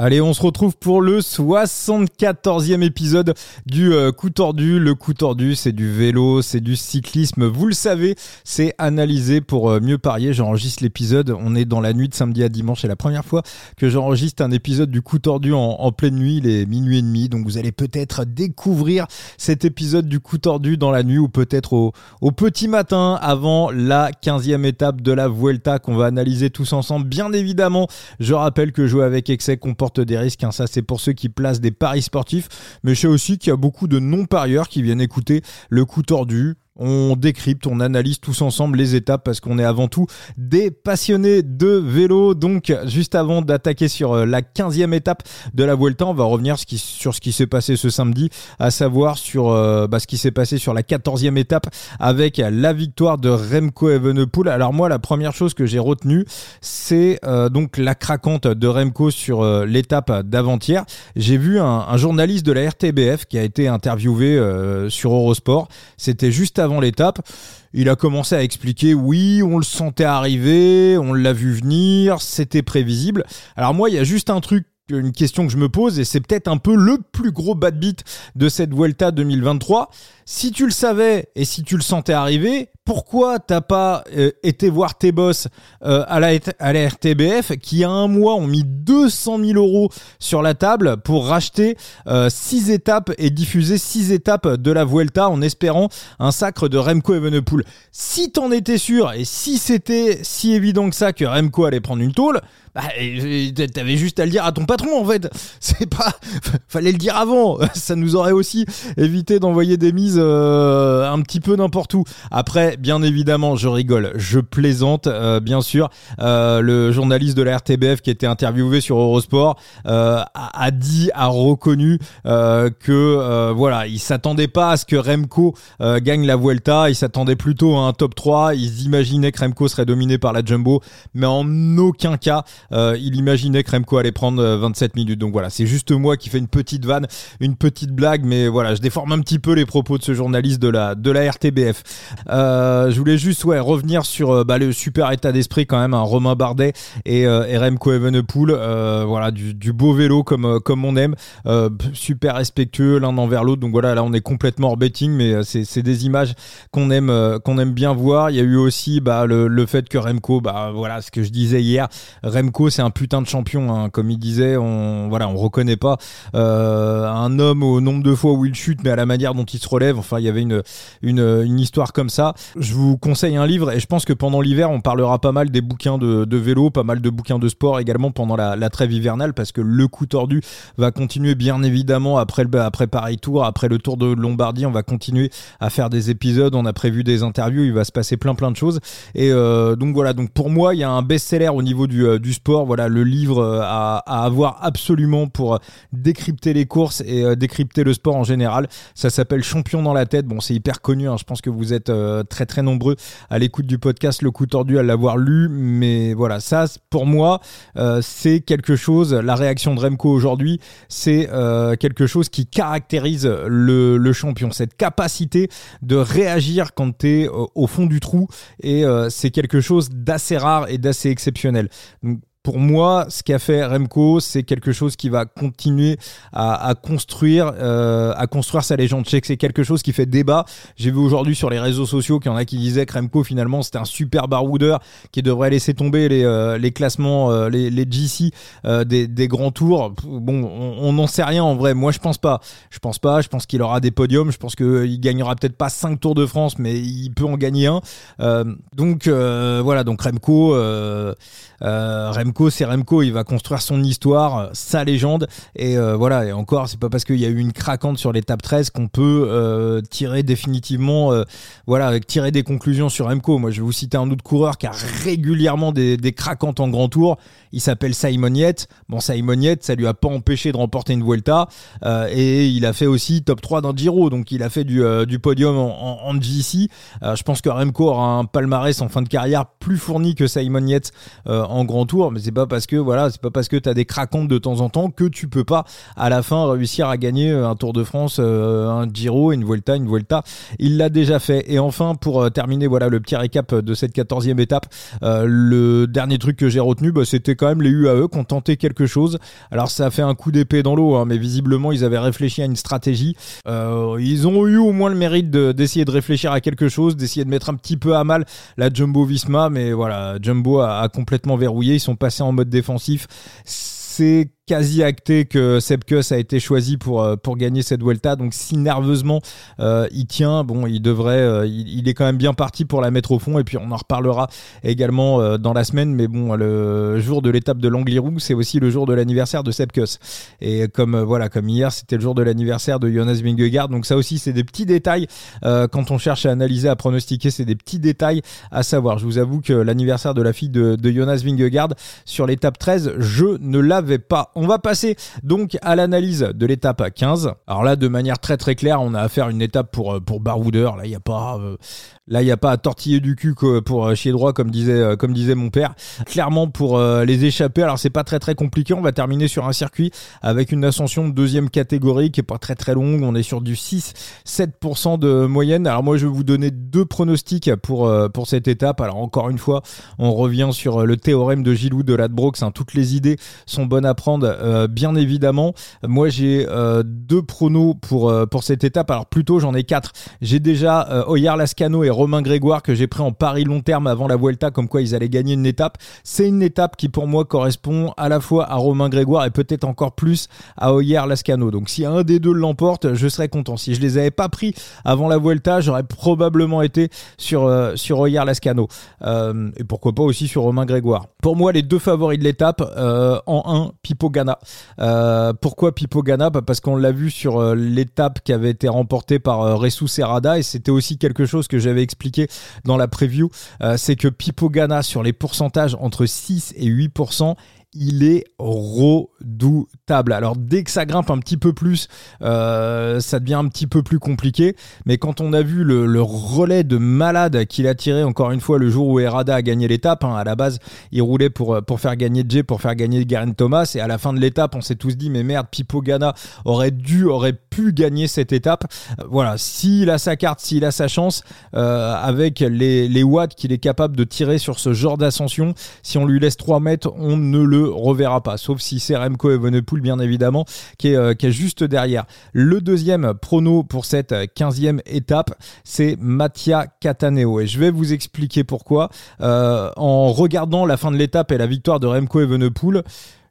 Allez, on se retrouve pour le 74e épisode du euh, coup tordu. Le coup tordu, c'est du vélo, c'est du cyclisme. Vous le savez, c'est analysé pour euh, mieux parier. J'enregistre l'épisode. On est dans la nuit de samedi à dimanche. C'est la première fois que j'enregistre un épisode du coup tordu en, pleine nuit. Il est minuit et demi. Donc vous allez peut-être découvrir cet épisode du coup tordu dans la nuit ou peut-être au, petit matin avant la 15e étape de la Vuelta qu'on va analyser tous ensemble. Bien évidemment, je rappelle que jouer avec excès comporte des risques. Hein. Ça, c'est pour ceux qui placent des paris sportifs. Mais je sais aussi qu'il y a beaucoup de non-parieurs qui viennent écouter le coup tordu on décrypte, on analyse tous ensemble les étapes parce qu'on est avant tout des passionnés de vélo. Donc, juste avant d'attaquer sur euh, la 15e étape de la Vuelta, on va revenir sur ce qui s'est passé ce samedi, à savoir sur euh, bah, ce qui s'est passé sur la 14e étape avec la victoire de Remco Evenepoel. Alors moi, la première chose que j'ai retenue, c'est euh, donc la craquante de Remco sur l'étape d'avant-hier. J'ai vu un, journaliste de la RTBF qui a été interviewé sur Eurosport. C'était juste avant l'étape, il a commencé à expliquer oui, on le sentait arriver, on l'a vu venir, c'était prévisible. Alors moi, il y a juste un truc une question que je me pose et c'est peut-être un peu le plus gros bad beat de cette Vuelta 2023. Si tu le savais et si tu le sentais arriver, pourquoi t'as pas euh, été voir tes boss euh, à, la, à RTBF qui a un mois ont mis 200 000 euros sur la table pour racheter 6 euh, étapes et diffuser 6 étapes de la Vuelta en espérant un sacre de Remco Evenepoel Si t'en étais sûr et si c'était si évident que ça que Remco allait prendre une tôle, bah, t'avais juste à le dire à ton patron en fait. C'est pas, fallait le dire avant. Ça nous aurait aussi évité d'envoyer des mises un petit peu n'importe où. Après, bien évidemment, je rigole, je plaisante, euh, bien sûr. Euh, le journaliste de la RTBF qui était interviewé sur Eurosport euh, a, dit, a reconnu que voilà, il s'attendait pas à ce que Remco gagne la Vuelta, il s'attendait plutôt à un top 3, il imaginait que Remco serait dominé par la Jumbo, mais en aucun cas il imaginait que Remco allait prendre 27 minutes. Donc voilà, c'est juste moi qui fais une petite vanne, une petite blague, mais voilà, je déforme un petit peu les propos de journaliste de la de la RTBF. Euh, je voulais juste ouais, revenir sur euh, bah, le super état d'esprit quand même, hein, Romain Bardet et, euh, Remco Evenepoel. voilà, du, beau vélo comme, comme on aime, super respectueux l'un envers l'autre. Donc voilà, là on est complètement hors betting, mais c'est des images qu'on aime, qu'on aime bien voir. Il y a eu aussi bah, le, fait que Remco, bah, voilà ce que je disais hier, Remco c'est un putain de champion, hein. comme il disait, on voilà, on reconnaît pas un homme au nombre de fois où il chute, mais à la manière dont il se relève. Enfin, il y avait une, une, histoire comme ça je vous conseille un livre et je pense que pendant l'hiver, on parlera pas mal des bouquins de, vélo, pas mal de bouquins de sport également pendant la, trêve hivernale parce que le coup tordu va continuer bien évidemment après après Paris Tour, après le Tour de Lombardie, on va continuer à faire des épisodes, on a prévu des interviews, il va se passer plein plein de choses et euh, donc voilà, donc pour moi, il y a un best-seller au niveau du, euh, du sport, voilà, le livre euh, à, à, avoir absolument pour décrypter les courses et décrypter le sport en général. Ça s'appelle Champion la tête. Bon, c'est hyper connu, hein, je pense que vous êtes très très nombreux à l'écoute du podcast Le Coup Tordu à l'avoir lu, mais voilà, ça pour moi euh, c'est quelque chose, la réaction de Remco aujourd'hui, c'est euh, quelque chose qui caractérise le, champion, cette capacité de réagir quand tu es au fond du trou, et euh, c'est quelque chose d'assez rare et d'assez exceptionnel. Donc, pour moi, ce qu'a fait Remco, c'est quelque chose qui va continuer à, construire, euh, à construire sa légende. Je sais que c'est quelque chose qui fait débat. J'ai vu aujourd'hui sur les réseaux sociaux qu'il y en a qui disaient que Remco finalement c'était un super baroudeur qui devrait laisser tomber les, euh, les classements, euh, les, les GC des, des, grands tours. Bon, on n'en sait rien en vrai. Moi, je pense pas. Je pense pas. Je pense qu'il aura des podiums. Je pense qu'il gagnera peut-être pas 5 Tours de France, mais il peut en gagner un. donc voilà. Donc Remco, Remco c'est Remco, il va construire son histoire, sa légende. Et euh, voilà, et encore, c'est pas parce qu'il y a eu une craquante sur l'étape 13 qu'on peut euh, tirer définitivement, euh, voilà, tirer des conclusions sur Remco. Moi, je vais vous citer un autre coureur qui a régulièrement des, craquantes en grand tour. Il s'appelle Simon Yates. Bon, Simon Yates, ça lui a pas empêché de remporter une Vuelta. et il a fait aussi top 3 dans Giro. Donc, il a fait du, podium en, en, GC. je pense que Remco aura un palmarès en fin de carrière plus fourni que Simon en grand tour. Mais C'est pas parce que voilà, c'est pas parce que t'as des craquantes de temps en temps que tu peux pas à la fin réussir à gagner un Tour de France, un Giro, une Vuelta, une Vuelta. Il l'a déjà fait. Et enfin, pour terminer, voilà le petit récap de cette quatorzième étape. le dernier truc que j'ai retenu, bah, c'était quand même les UAE qui ont tenté quelque chose. Alors ça a fait un coup d'épée dans l'eau, hein, mais visiblement ils avaient réfléchi à une stratégie. ils ont eu au moins le mérite d'essayer de, réfléchir à quelque chose, d'essayer de mettre un petit peu à mal la Jumbo Visma, mais voilà, Jumbo a, complètement verrouillé, ils sont passés en mode défensif. C'est quasi acté que Sepkus a été choisi pour, euh, pour gagner cette Vuelta. Donc si nerveusement euh, il tient, bon, il devrait, euh, il, est quand même bien parti pour la mettre au fond. Et puis on en reparlera également dans la semaine. Mais bon, le jour de l'étape de l'Angliru, c'est aussi le jour de l'anniversaire de Sepkus. Et comme voilà, comme hier, c'était le jour de l'anniversaire de Jonas Vingegaard. Donc ça aussi, c'est des petits détails quand on cherche à analyser, à pronostiquer, c'est des petits détails à savoir. Je vous avoue que l'anniversaire de la fille de, de Jonas Vingegaard sur l'étape 13, je ne l'avais pas on va passer donc à l'analyse de l'étape 15. Alors là, de manière très très claire, on a affaire à une étape pour, euh, pour. Là, il n'y a pas, euh, Là, il n'y a pas à tortiller du cul pour euh, chier droit, comme disait, mon père. Clairement, pour les échapper, alors c'est pas très très compliqué. On va terminer sur un circuit avec une ascension de deuxième catégorie qui est pas très très longue. On est sur du 6-7% de moyenne. Alors moi, je vais vous donner deux pronostics pour pour cette étape. Alors encore une fois, on revient sur le théorème de Gilou de Ladbrokes. Hein. Toutes les idées sont bonnes à prendre, bien évidemment. Moi, j'ai deux pronos pour pour cette étape. Alors plutôt, j'en ai quatre. J'ai déjà Oyar Lascano et Romain Grégoire que j'ai pris en pari long terme avant la Vuelta, comme quoi ils allaient gagner une étape. C'est une étape qui pour moi correspond à la fois à Romain Grégoire et peut-être encore plus à Oyer Lascano. Donc si un des deux l'emporte, je serais content. Si je les avais pas pris avant la Vuelta, j'aurais probablement été sur euh, sur Oyer Lascano euh, et pourquoi pas aussi sur Romain Grégoire. Pour moi, les deux favoris de l'étape euh, en un, Pipo Gana. pourquoi Pipo Gana bah, Parce qu'on l'a vu sur l'étape qui avait été remportée par Ressou Serrada et c'était aussi quelque chose que j'avais expliqué dans la preview, euh, c'est que Pipo Gana sur les pourcentages entre 6 et 8%, il est redoutable. Alors dès que ça grimpe un petit peu plus, euh, ça devient un petit peu plus compliqué. Mais quand on a vu le, relais de malade qu'il a tiré encore une fois le jour où Errada a gagné l'étape, hein, à la base il roulait pour, pour faire gagner Jay, pour faire gagner Garen Thomas, et à la fin de l'étape on s'est tous dit mais merde, Pipo Gana aurait dû, aurait pu gagner cette étape. Euh, voilà, s'il a sa carte, s'il a sa chance, euh, avec les, les watts qu'il est capable de tirer sur ce genre d'ascension, si on lui laisse 3 mètres, on ne le reverra pas, sauf si c'est Remco Evenepoel bien évidemment qui est, euh, juste derrière. Le deuxième prono pour cette 15e étape, c'est Mattia Cataneo et je vais vous expliquer pourquoi. Euh, en regardant la fin de l'étape et la victoire de Remco Evenepoel,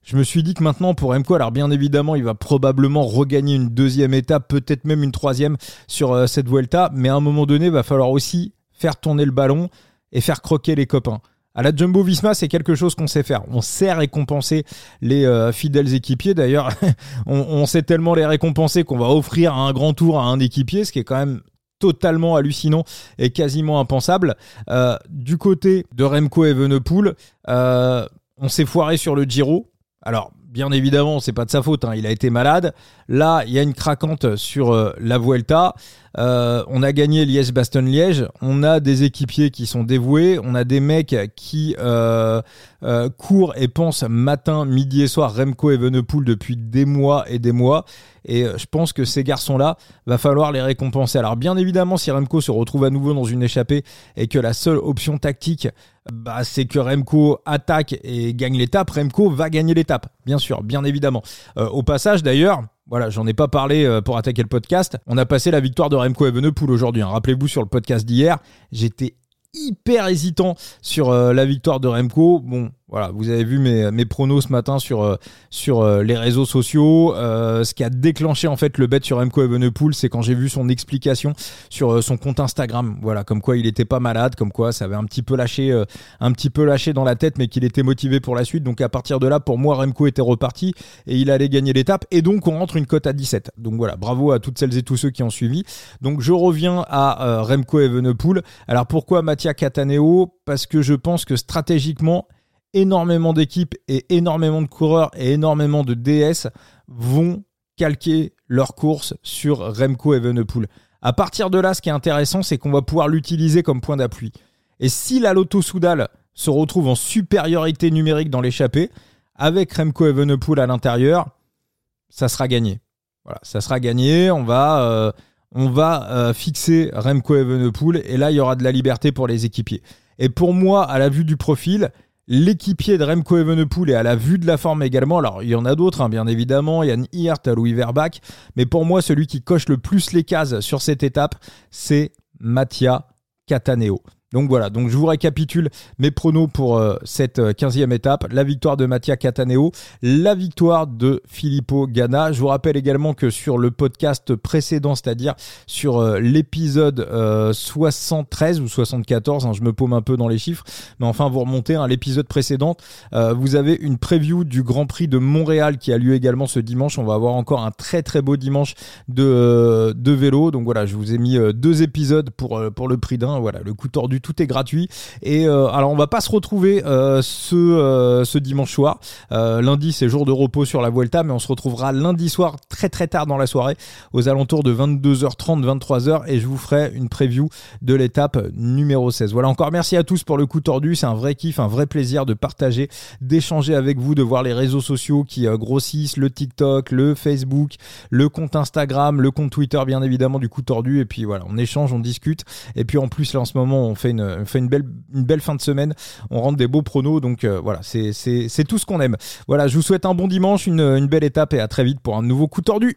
je me suis dit que maintenant pour Remco, alors bien évidemment, il va probablement regagner une deuxième étape, peut-être même une troisième sur euh, cette Vuelta, mais à un moment donné, il va falloir aussi faire tourner le ballon et faire croquer les copains. À la Jumbo Visma, c'est quelque chose qu'on sait faire. On sait récompenser les euh, fidèles équipiers. D'ailleurs, on, sait tellement les récompenser qu'on va offrir un grand tour à un équipier, ce qui est quand même totalement hallucinant et quasiment impensable. Euh, du côté de Remco Evenepoel, euh, on s'est foiré sur le Giro. Alors, bien évidemment, c'est pas de sa faute. Hein. Il a été malade. Là, il y a une craquante sur la Vuelta. Euh, on a gagné Liège-Bastogne-Liège. On a des équipiers qui sont dévoués. On a des mecs qui euh, euh, courent et pensent matin, midi et soir Remco et Venepool depuis des mois et des mois. Et je pense que ces garçons-là, va falloir les récompenser. Alors bien évidemment, si Remco se retrouve à nouveau dans une échappée et que la seule option tactique, bah, c'est que Remco attaque et gagne l'étape, Remco va gagner l'étape. Bien sûr, bien évidemment. au passage d'ailleurs, voilà, j'en ai pas parlé euh, pour attaquer le podcast. On a passé la victoire de Remco Evenepoel aujourd'hui. Hein. Rappelez-vous sur le podcast d'hier, j'étais hyper hésitant sur euh, la victoire de Remco. Bon, voilà, vous avez vu mes, mes pronos ce matin sur, euh, sur euh, les réseaux sociaux. Euh, ce qui a déclenché en fait le bet sur Remco Evenepoel, c'est quand j'ai vu son explication sur son compte Instagram. Voilà, comme quoi il était pas malade, comme quoi ça avait un petit peu lâché, un petit peu lâché dans la tête, mais qu'il était motivé pour la suite. Donc à partir de là, pour moi, Remco était reparti et il allait gagner l'étape. Et donc on rentre une cote à 17. Donc voilà, bravo à toutes celles et tous ceux qui ont suivi. Donc je reviens à Remco Evenepoel. Alors pourquoi Mattia Cataneo? Parce que je pense que stratégiquement énormément d'équipes et énormément de coureurs et énormément de DS vont calquer leur course sur Remco Evenepoel. À partir de là, ce qui est intéressant, c'est qu'on va pouvoir l'utiliser comme point d'appui. Et si la Lotto Soudal se retrouve en supériorité numérique dans l'échappée, avec Remco Evenepoel à l'intérieur, ça sera gagné. Voilà, ça sera gagné. On va, euh, euh, fixer Remco Evenepoel et là, il y aura de la liberté pour les équipiers. Et pour moi, à la vue du profil, l'équipier de Remco Evenepoel et à la vue de la forme également. Alors, il y en a d'autres, hein, bien évidemment. Yann Hirt, Louis Verbach. Mais pour moi, celui qui coche le plus les cases sur cette étape, c'est Mattia Cataneo. Donc voilà, donc je vous récapitule mes pronos pour euh, cette 15e euh, étape. La victoire de Mattia Cataneo, la victoire de Filippo Ganna. Je vous rappelle également que sur le podcast précédent, c'est-à-dire sur euh, l'épisode 73 ou 74, hein, je me paume un peu dans les chiffres, mais enfin vous remontez à hein, l'épisode précédent, vous avez une preview du Grand Prix de Montréal qui a lieu également ce dimanche. On va avoir encore un très très beau dimanche de, de vélo. Donc voilà, je vous ai mis deux épisodes pour, le prix d'un. Voilà, le coup tordu tout est gratuit. Et euh, alors on va pas se retrouver euh, ce, euh, ce dimanche soir. lundi c'est jour de repos sur la Vuelta, mais on se retrouvera lundi soir très très tard dans la soirée, aux alentours de 22h30, 23h, et je vous ferai une preview de l'étape numéro 16. Voilà encore merci à tous pour le coup tordu, c'est un vrai kiff, un vrai plaisir de partager, d'échanger avec vous, de voir les réseaux sociaux qui grossissent, le TikTok, le Facebook, le compte Instagram, le compte Twitter bien évidemment du coup tordu, et puis voilà, on échange, on discute, et puis en plus là en ce moment on fait une, fait une, belle, fin de semaine. On rentre des beaux pronos. Donc euh, voilà, c'est tout ce qu'on aime. Voilà, je vous souhaite un bon dimanche, une belle étape et à très vite pour un nouveau coup tordu.